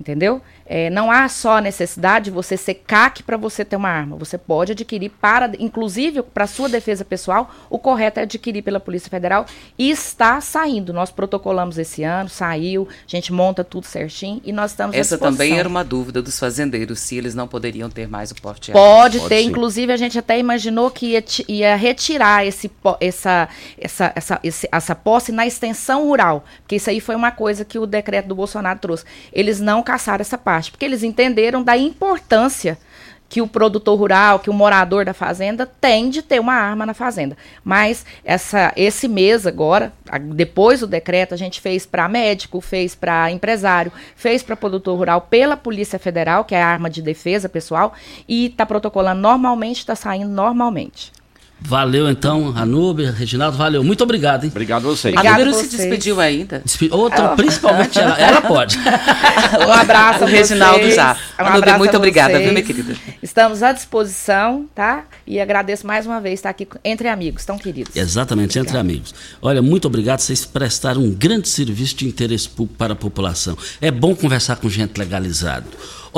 Speaker 9: Entendeu? É, não há só a necessidade de você ser CAC para você ter uma arma. Você pode adquirir para, inclusive para sua defesa pessoal, o correto é adquirir pela Polícia Federal e está saindo. Nós protocolamos esse ano, saiu, a gente monta tudo certinho e nós estamos à
Speaker 4: Essa também era uma dúvida dos fazendeiros, se eles não poderiam ter mais o porte
Speaker 9: Pode,
Speaker 4: armado.
Speaker 9: ter, inclusive a gente até imaginou que ia, ia retirar esse, essa, essa, essa, esse- essa posse na extensão rural, porque isso aí foi uma coisa que o decreto do Bolsonaro trouxe. Eles não caçaram essa parte, porque eles entenderam da importância que o produtor rural, que o morador da fazenda tem de ter uma arma na fazenda. Mas essa, esse mês agora, depois do decreto, a gente fez para médico, fez para empresário, fez para produtor rural pela Polícia Federal, que é a arma de defesa pessoal, e está protocolando normalmente, está saindo normalmente.
Speaker 3: Valeu então, Anúbia, Reginaldo, valeu. Muito obrigado, hein?
Speaker 8: Obrigado a vocês.
Speaker 4: A
Speaker 9: a
Speaker 4: se despediu ainda.
Speaker 3: Despe- Outra, principalmente ela, ela pode. *laughs*
Speaker 9: Um abraço
Speaker 4: O Reginaldo
Speaker 9: vocês.
Speaker 4: já.
Speaker 9: Um
Speaker 4: muito
Speaker 9: a
Speaker 4: obrigada,
Speaker 9: vocês.
Speaker 4: viu, minha querida?
Speaker 9: Estamos à disposição, tá? E agradeço mais uma vez estar aqui entre amigos, tão queridos.
Speaker 3: Exatamente, entre amigos. Olha, muito obrigado, vocês prestaram um grande serviço de interesse público para a população. É bom conversar com gente legalizada.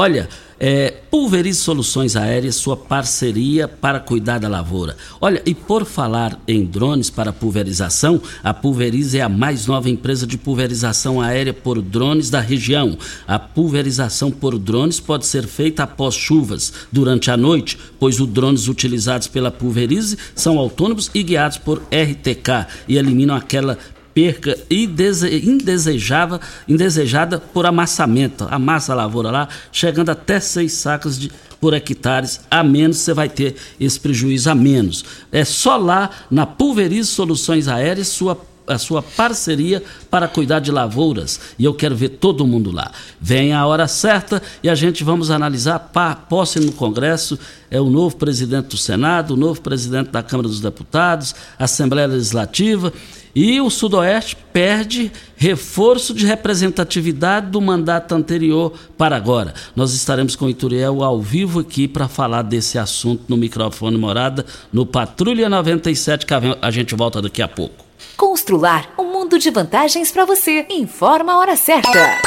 Speaker 3: Olha, é, Pulverize Soluções Aéreas, sua parceria para cuidar da lavoura. Olha, e por falar em drones para pulverização, a Pulverize é a mais nova empresa de pulverização aérea por drones da região. A pulverização por drones pode ser feita após chuvas, durante a noite, pois os drones utilizados pela Pulverize são autônomos e guiados por RTK e eliminam aquela perca indese- indesejável, indesejada por amassamento. Amassa a lavoura lá, chegando até seis sacas de, por hectares a menos, você vai ter esse prejuízo a menos. É só lá na Pulverize Soluções Aéreas, sua a sua parceria para cuidar de lavouras. E eu quero ver todo mundo lá. Vem a hora certa e a gente vamos analisar pa- posse no Congresso. É o novo presidente do Senado, o novo presidente da Câmara dos Deputados, Assembleia Legislativa. E o Sudoeste perde reforço de representatividade do mandato anterior para agora. Nós estaremos com o Ituriel ao vivo aqui para falar desse assunto no microfone Morada, no Patrulha 97, que a gente volta daqui a pouco.
Speaker 10: Constrular um mundo de vantagens para você. Informa a hora certa.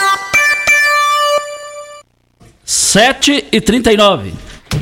Speaker 3: 7 e 39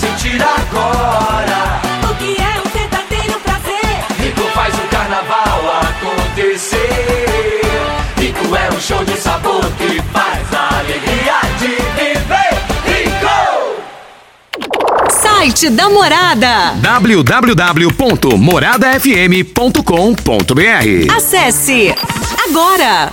Speaker 6: partir agora.
Speaker 15: O que é um verdadeiro prazer?
Speaker 6: Rico faz o carnaval acontecer. Rico é um show de sabor que faz a alegria de viver. Rico!
Speaker 19: Site da Morada.
Speaker 17: www.moradafm.com.br
Speaker 19: Acesse agora.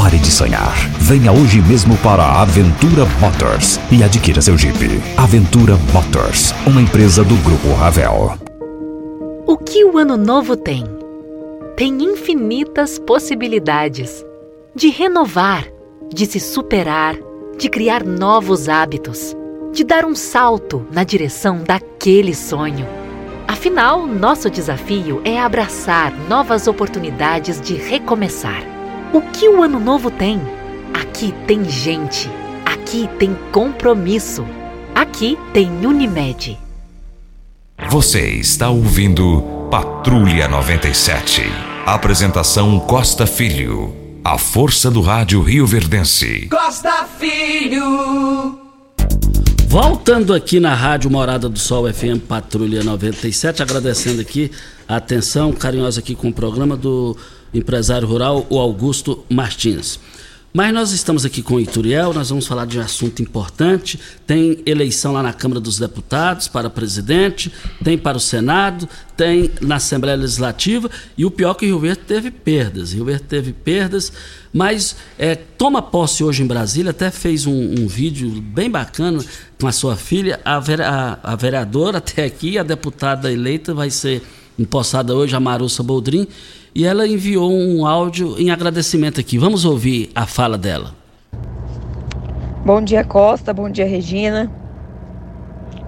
Speaker 20: Pare de sonhar. Venha hoje mesmo para a Aventura Motors e adquira seu Jeep. Aventura Motors, uma empresa do Grupo Ravel.
Speaker 18: O que o ano novo tem? Tem infinitas possibilidades de renovar, de se superar, de criar novos hábitos, de dar um salto na direção daquele sonho. Afinal, nosso desafio é abraçar novas oportunidades de recomeçar. O que o ano novo tem? Aqui tem gente, aqui tem compromisso, aqui tem Unimed.
Speaker 21: Você está ouvindo Patrulha 97. Apresentação Costa Filho. A força do rádio Rio Verdense.
Speaker 6: Costa Filho.
Speaker 3: Voltando aqui na Rádio Morada do Sol FM Patrulha 97, agradecendo aqui a atenção carinhosa aqui com o programa do empresário rural, o Augusto Martins. Mas nós estamos aqui com o Ituriel, nós vamos falar de um assunto importante. Tem eleição lá na Câmara dos Deputados para presidente, tem para o Senado, tem na Assembleia Legislativa e o pior é que Rio Verde teve perdas. Rio Verde teve perdas, mas é, toma posse hoje em Brasília, até fez um, um vídeo bem bacana com a sua filha, a, a, a vereadora *laughs* até aqui, a deputada eleita vai ser empossada hoje, a Marussa Boldrin, e ela enviou um áudio em agradecimento aqui. Vamos ouvir a fala dela.
Speaker 22: Bom dia, Costa. Bom dia, Regina.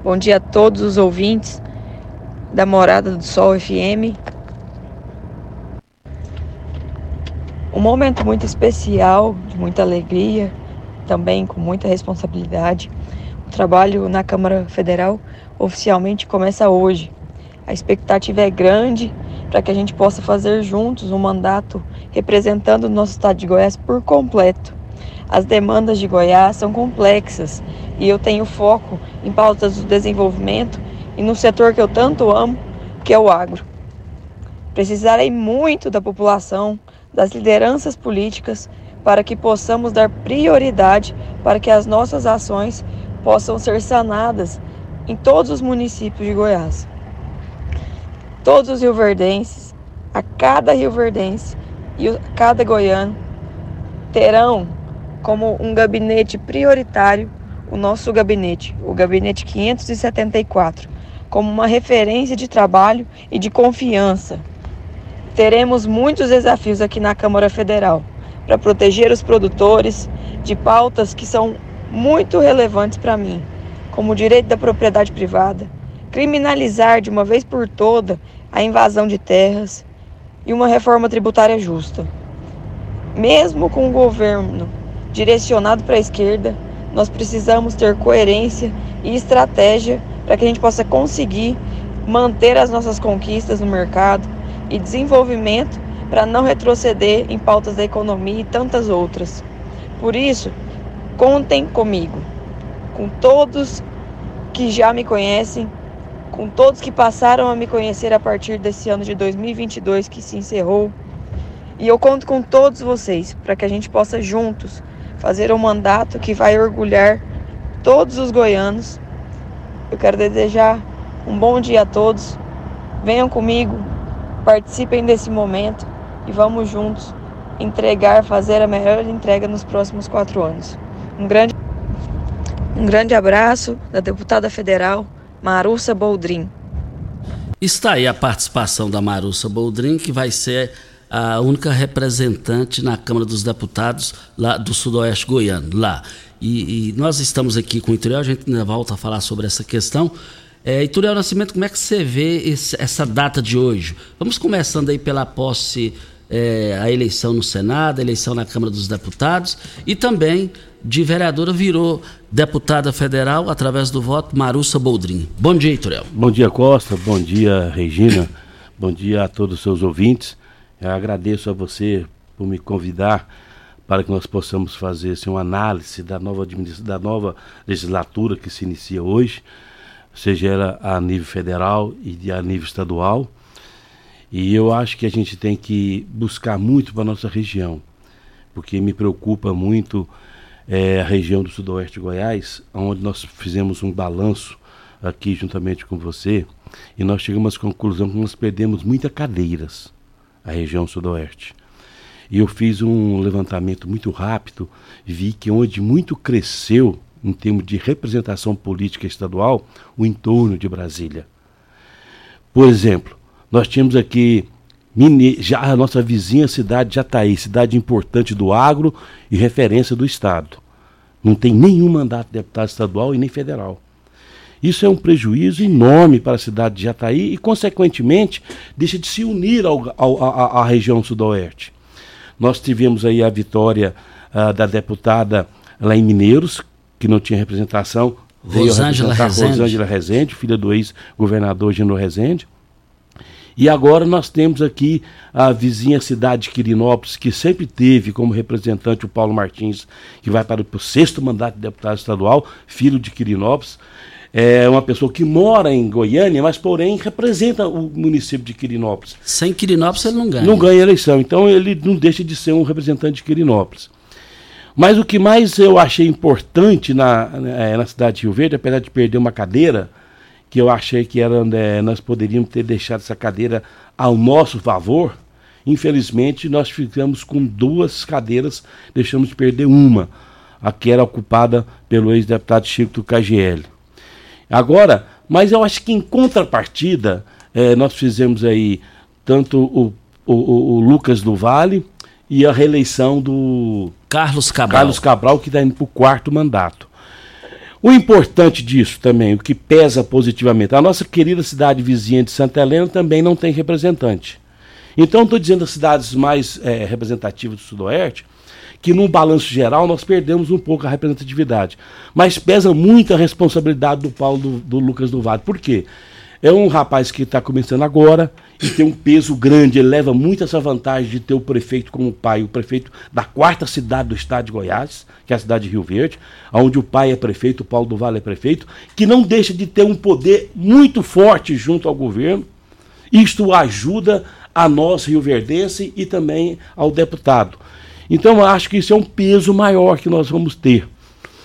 Speaker 22: Bom dia a todos os ouvintes da Morada do Sol FM. Um momento muito especial, de muita alegria, também com muita responsabilidade. O trabalho na Câmara Federal oficialmente começa hoje. A expectativa é grande para que a gente possa fazer juntos um mandato representando o nosso estado de Goiás por completo. As demandas de Goiás são complexas e eu tenho foco em pautas do desenvolvimento e no setor que eu tanto amo, que é o agro. Precisarei muito da população, das lideranças políticas, para que possamos dar prioridade para que as nossas ações possam ser sanadas em todos os municípios de Goiás. Todos os rioverdenses, a cada rioverdense e o- cada goiano terão como um gabinete prioritário o nosso gabinete, o gabinete 574, como uma referência de trabalho e de confiança. Teremos muitos desafios aqui na Câmara Federal para proteger os produtores de pautas que são muito relevantes para mim, como o direito da propriedade privada, criminalizar de uma vez por toda a invasão de terras e uma reforma tributária justa. Mesmo com o governo direcionado para a esquerda, nós precisamos ter coerência e estratégia para que a gente possa conseguir manter as nossas conquistas no mercado e desenvolvimento para não retroceder em pautas da economia e tantas outras. Por isso, contem comigo, com todos que já me conhecem, com todos que passaram a me conhecer a partir desse ano de 2022 que se encerrou. E eu conto com todos vocês para que a gente possa juntos fazer um mandato que vai orgulhar todos os goianos. Eu quero desejar Um bom dia a todos. Venham comigo, participem desse momento e vamos juntos entregar, fazer a melhor entrega nos próximos quatro anos. Um grande, um grande abraço da deputada federal Marussa Boldrin.
Speaker 3: Está aí a participação da Marussa Boldrin, que vai ser a única representante na Câmara dos Deputados lá do Sudoeste Goiano, lá. E, e nós estamos aqui com o Ituriel, a gente ainda volta a falar sobre essa questão. É, Ituriel Nascimento, como é que você vê esse, essa data de hoje? Vamos começando aí pela posse, é, a eleição no Senado, a eleição na Câmara dos Deputados e também de vereadora virou deputada federal através do voto Marussa Boldrin. Bom dia, Ituriel.
Speaker 23: Bom dia, Costa. Bom dia, Regina. Bom dia a todos os seus ouvintes. Eu agradeço a você por me convidar para que nós possamos fazer assim, uma análise da nova, da nova legislatura que se inicia hoje, seja ela a nível federal e a nível estadual. E eu acho que a gente tem que buscar muito para a nossa região, porque me preocupa muito é, a região do sudoeste de Goiás, onde nós fizemos um balanço aqui juntamente com você, e nós chegamos à conclusão que nós perdemos muitas cadeiras a região sudoeste. E eu fiz um levantamento muito rápido, vi que onde muito cresceu em termos de representação política estadual, o entorno de Brasília. Por exemplo, nós tínhamos aqui já a nossa vizinha cidade de Jataí, cidade importante do agro e referência do Estado. Não tem nenhum mandato de deputado estadual e nem federal. Isso é um prejuízo enorme para a cidade de Jataí e, consequentemente, deixa de se unir à, região sudoeste. Nós tivemos aí a vitória uh, da deputada lá em Mineiros, que não tinha representação, veio
Speaker 3: Rosângela Rezende.
Speaker 23: Rosângela Rezende, filha do ex-governador Gino Rezende. E agora nós temos aqui a vizinha cidade de Quirinópolis, que sempre teve como representante o Paulo Martins, que vai para o sexto mandato de deputado estadual, filho de Quirinópolis é uma pessoa que mora em Goiânia, mas porém representa o município de Quirinópolis.
Speaker 3: Sem Quirinópolis ele não ganha.
Speaker 23: Não ganha eleição, então ele não deixa de ser um representante de Quirinópolis. Mas o que mais eu achei importante na, é, na cidade de Rio Verde, apesar de perder uma cadeira, que eu achei que era, é, nós poderíamos ter deixado essa cadeira ao nosso favor, infelizmente nós ficamos com duas cadeiras, deixamos de perder uma, a que era ocupada pelo ex-deputado Chico do KGL. Agora, mas eu acho que em contrapartida, é, nós fizemos aí tanto o, o, o, Lucas do Vale e a reeleição do
Speaker 3: Carlos Cabral,
Speaker 23: Carlos Cabral que está indo para o quarto mandato. O importante disso também, o que pesa positivamente, a nossa querida cidade vizinha de Santa Helena também não tem representante. Então, estou dizendo as cidades mais é, representativas do Sudoeste, que num balanço geral nós perdemos um pouco a representatividade. Mas pesa muito a responsabilidade do Paulo do, do Lucas do. Por quê? É um rapaz que está começando agora e tem um peso grande, ele leva muito essa vantagem de ter o prefeito como pai, o prefeito da quarta cidade do estado de Goiás, que é a cidade de Rio Verde, onde o pai é prefeito, o Paulo do Vale é prefeito, que não deixa de ter um poder muito forte junto ao governo. Isto ajuda a nós, Rio Verdense, e também ao deputado. Então eu acho que isso é um peso maior que nós vamos ter.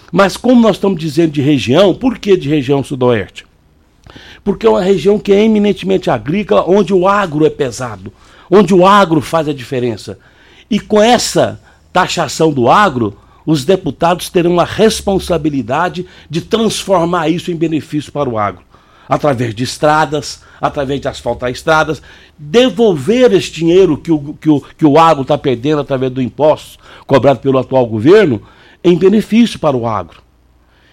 Speaker 23: Mas como nós estamos dizendo de região, por que de região sudoeste? Porque é uma região que é eminentemente agrícola, onde o agro é pesado, onde o agro faz a diferença. E com essa taxação do agro, os deputados terão a responsabilidade de transformar isso em benefício para o agro através de estradas, através de asfaltar estradas, devolver esse dinheiro que o, que o, que o agro está perdendo através do imposto cobrado pelo atual governo em benefício para o agro.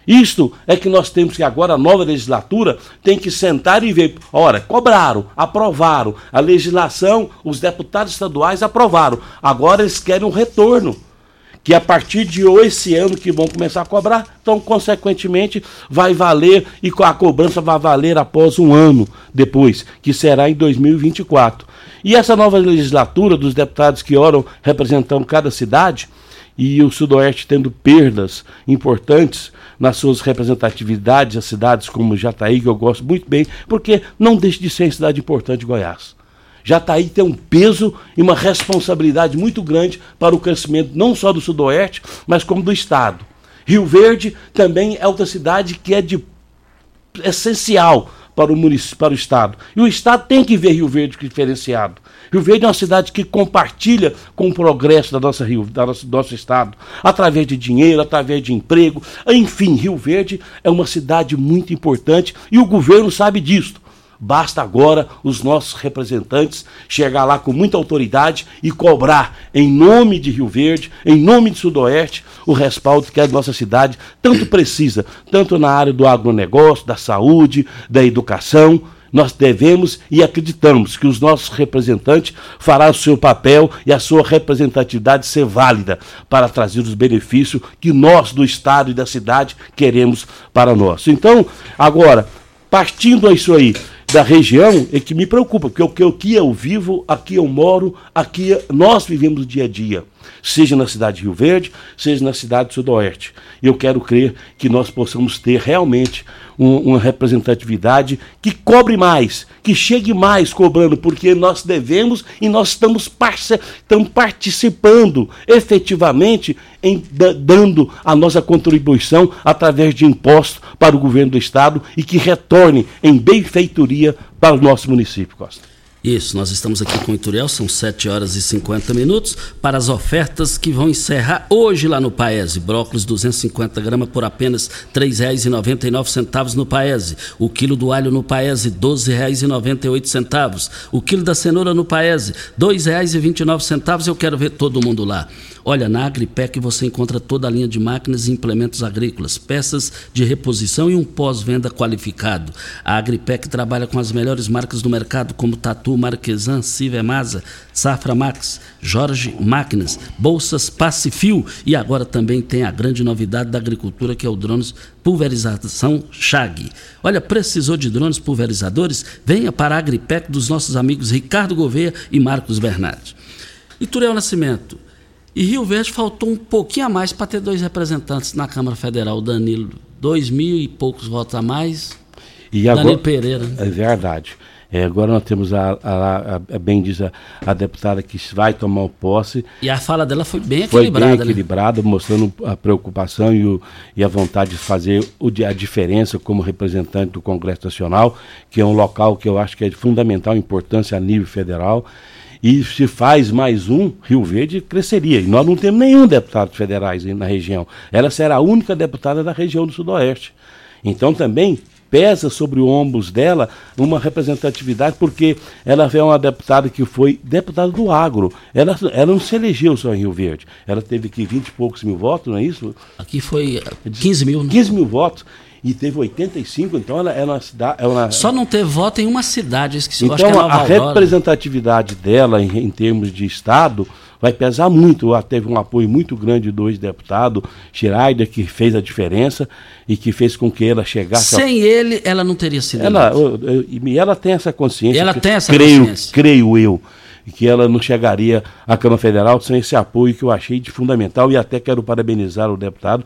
Speaker 23: Isto é que nós temos que agora, a nova legislatura tem que sentar e ver. Ora, cobraram, aprovaram, a legislação, os deputados estaduais aprovaram. Agora eles querem um retorno que a partir de esse ano que vão começar a cobrar, então, consequentemente, vai valer e a cobrança vai valer após um ano depois, que será em 2024. E essa nova legislatura dos deputados que oram representando cada cidade, e o Sudoeste tendo perdas importantes nas suas representatividades, as cidades como Jataí, que eu gosto muito bem, porque não deixa de ser uma cidade importante Goiás. Jataí tem um peso e uma responsabilidade muito grande para o crescimento não só do Sudoeste, mas como do Estado. Rio Verde também é outra cidade que é de essencial para o município, para o Estado. E o Estado tem que ver Rio Verde diferenciado. Rio Verde é uma cidade que compartilha com o progresso da nossa Rio, da do nosso Estado, através de dinheiro, através de emprego. Enfim, Rio Verde é uma cidade muito importante e o governo sabe disso. Basta agora os nossos representantes chegar lá com muita autoridade e cobrar, em nome de Rio Verde, em nome de Sudoeste, o respaldo que a nossa cidade tanto precisa, tanto na área do agronegócio, da saúde, da educação. Nós devemos e acreditamos que os nossos representantes farão o seu papel e a sua representatividade ser válida para trazer os benefícios que nós do Estado e da cidade queremos para nós. Então, agora, partindo isso aí, da região é que me preocupa, porque aqui eu vivo, aqui eu moro, aqui nós vivemos o dia a dia, seja na cidade de Rio Verde, seja na cidade do Sudoeste. Eu quero crer que nós possamos ter realmente um, uma representatividade que cobre mais, que chegue mais cobrando, porque nós devemos e nós estamos, estamos participando efetivamente em dando a nossa contribuição através de impostos para o governo do Estado e que retorne em benfeitoria para o nosso município, Costa.
Speaker 3: Isso, nós estamos aqui com o Ituriel, são 7 horas e 50 minutos, para as ofertas que vão encerrar hoje lá no Paese. Brócolis 250 gramas por apenas R$ 3,99 no Paese. O quilo do alho no Paese, R$ 12,98. O quilo da cenoura no Paese, R$ 2,29. Eu quero ver todo mundo lá. Olha, na Agripec você encontra toda a linha de máquinas e implementos agrícolas, peças de reposição e um pós-venda qualificado. A Agripec trabalha com as melhores marcas do mercado, como Tatu, Marquesan, Civemasa, Safra Max, Jorge Máquinas, Bolsas Pacifil e agora também tem a grande novidade da agricultura que é o drones pulverização Chag. Olha, precisou de drones pulverizadores? Venha para a Agripec dos nossos amigos Ricardo Gouveia e Marcos Bernardi. E Turel Nascimento, e Rio Verde faltou um pouquinho a mais para ter dois representantes na Câmara Federal. O Danilo, dois mil e poucos votos a mais.
Speaker 23: E
Speaker 3: Danilo
Speaker 23: agora,
Speaker 3: Pereira. Né?
Speaker 23: É verdade. É, agora nós temos a, a, a, a bem diz a, a, deputada que vai tomar o posse.
Speaker 3: E a fala dela foi bem
Speaker 23: foi
Speaker 3: equilibrada.
Speaker 23: Bem equilibrada, né? mostrando a preocupação e, o, e a vontade de fazer o, a diferença como representante do Congresso Nacional, que é um local que eu acho que é de fundamental importância a nível federal. E se faz mais um, Rio Verde cresceria. E nós não temos nenhum deputado federais na região. Ela será a única deputada da região do Sudoeste. Então também pesa sobre o ombros dela uma representatividade, porque ela é uma deputada que foi deputada do agro. Ela, ela não se elegeu só em Rio Verde. Ela teve aqui 20 e poucos mil votos, não é isso?
Speaker 3: Aqui foi 15 mil. Né?
Speaker 23: 15 mil votos e teve 85, então ela é uma cidade. É uma...
Speaker 3: Só não teve voto em uma cidade, esqueci.
Speaker 23: Então
Speaker 3: acho que é
Speaker 23: a representatividade dela em, em, termos de Estado vai pesar muito. Ela teve um apoio muito grande do ex-deputado Schreider, que fez a diferença e que fez com que ela chegasse.
Speaker 3: Sem ao... ele, ela não teria sido.
Speaker 23: Ela, e ela tem essa consciência.
Speaker 3: Ela tem essa
Speaker 23: creio,
Speaker 3: consciência.
Speaker 23: Creio eu que ela não chegaria à Câmara Federal sem esse apoio que eu achei de fundamental e até quero parabenizar o deputado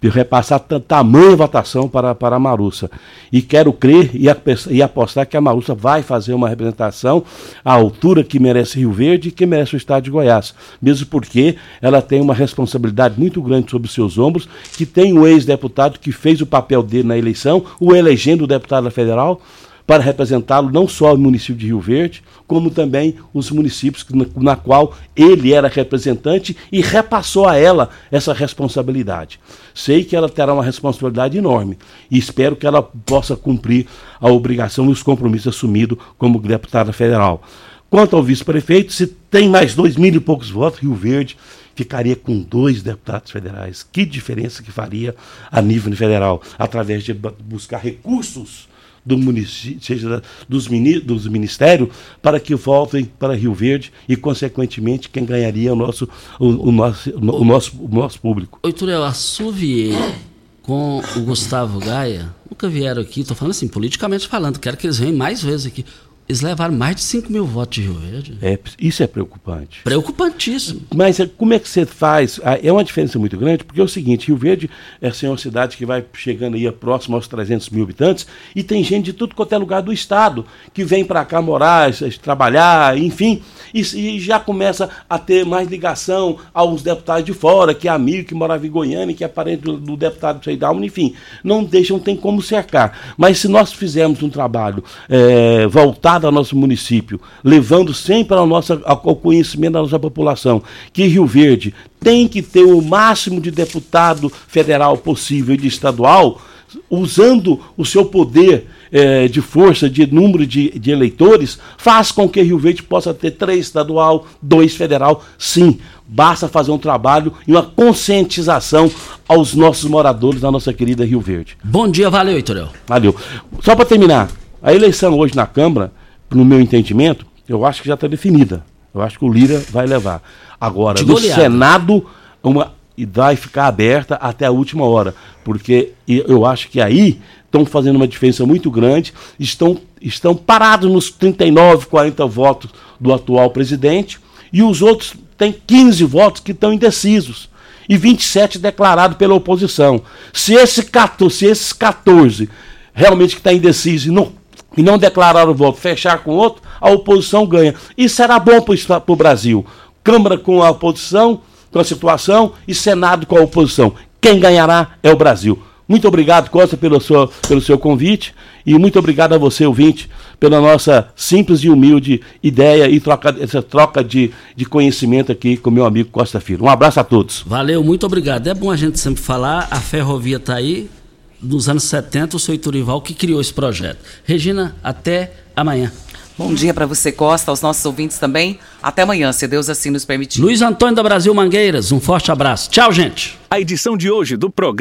Speaker 23: por repassar tamanha votação para, para a Marussa. E quero crer e, e apostar que a Marussa vai fazer uma representação à altura que merece Rio Verde e que merece o Estado de Goiás. Mesmo porque ela tem uma responsabilidade muito grande sobre seus ombros, que tem o ex-deputado que fez o papel dele na eleição, o elegendo o deputado federal, para representá-lo não só o município de Rio Verde, como também os municípios na, na, qual ele era representante e repassou a ela essa responsabilidade. Sei que ela terá uma responsabilidade enorme e espero que ela possa cumprir a obrigação e os compromissos assumidos como deputada federal. Quanto ao vice-prefeito, se tem mais dois mil e poucos votos, Rio Verde ficaria com dois deputados federais. Que diferença que faria a nível federal, através de buscar recursos do município, seja dos, mini, dos ministérios, para que voltem para Rio Verde e, consequentemente, quem ganharia é o nosso, o, o nosso, o, nosso, o nosso público.
Speaker 3: Oi, Turel, a Suvier com o Gustavo Gaia nunca vieram aqui, estou falando assim, politicamente falando, quero que eles venham mais vezes aqui. Eles levaram mais de 5 mil votos de Rio Verde.
Speaker 23: É, isso é preocupante.
Speaker 3: Preocupantíssimo.
Speaker 23: Mas é, como é que você faz? Ah, É uma diferença muito grande, porque é o seguinte, Rio Verde é assim, uma cidade que vai chegando aí próximo aos 300 mil habitantes e tem gente de tudo quanto é lugar do estado que vem para cá morar, trabalhar, enfim, e, e já começa a ter mais ligação aos deputados de fora, que é amigo, que morava em Goiânia, que é parente do, do deputado Seidalmo, enfim, não deixam, tem como cercar. Mas se nós fizermos um trabalho eh, voltado ao nosso município, levando sempre ao, nosso, ao conhecimento da nossa população, que Rio Verde tem que ter o máximo de deputado federal possível e de estadual, usando o seu poder eh, de força, de número de, de eleitores, faz com que Rio Verde possa ter três estadual, dois federal. Sim, basta fazer um trabalho e uma conscientização aos nossos moradores da nossa querida Rio Verde.
Speaker 3: Bom dia, valeu, Itorel.
Speaker 23: Valeu. Só para terminar, a eleição hoje na Câmara, no meu entendimento, eu acho que já está definida. Eu acho que o Lira vai levar. Agora, no. Senado, uma, e vai ficar aberta até a última hora. Porque eu acho que aí estão fazendo uma diferença muito grande, estão, estão parados nos 39, 40 votos do atual presidente, e os outros têm 15 votos que estão indecisos e 27 declarados pela oposição. Se, esse 14, se esses 14 realmente que está indeciso e não, e não declararam o voto, fechar com outro, a oposição ganha. Isso será bom para o Brasil. Câmara com a oposição, com a situação, e Senado com a oposição. Quem ganhará é o Brasil. Muito obrigado, Costa, pelo seu, pelo seu convite. E muito obrigado a você, ouvinte, pela nossa simples e humilde ideia e troca, essa troca de, de conhecimento aqui com meu amigo Costa Filho. Um abraço a todos.
Speaker 3: Valeu, muito obrigado. É bom a gente sempre falar, a ferrovia está aí. Nos anos 70, o seu Iturival que criou esse projeto. Regina, até amanhã.
Speaker 4: Bom dia para você, Costa, aos nossos ouvintes também. Até amanhã, se Deus assim nos permitir.
Speaker 3: Luiz Antônio da Brasil Mangueiras, um forte abraço. Tchau, gente.
Speaker 24: A edição de hoje do programa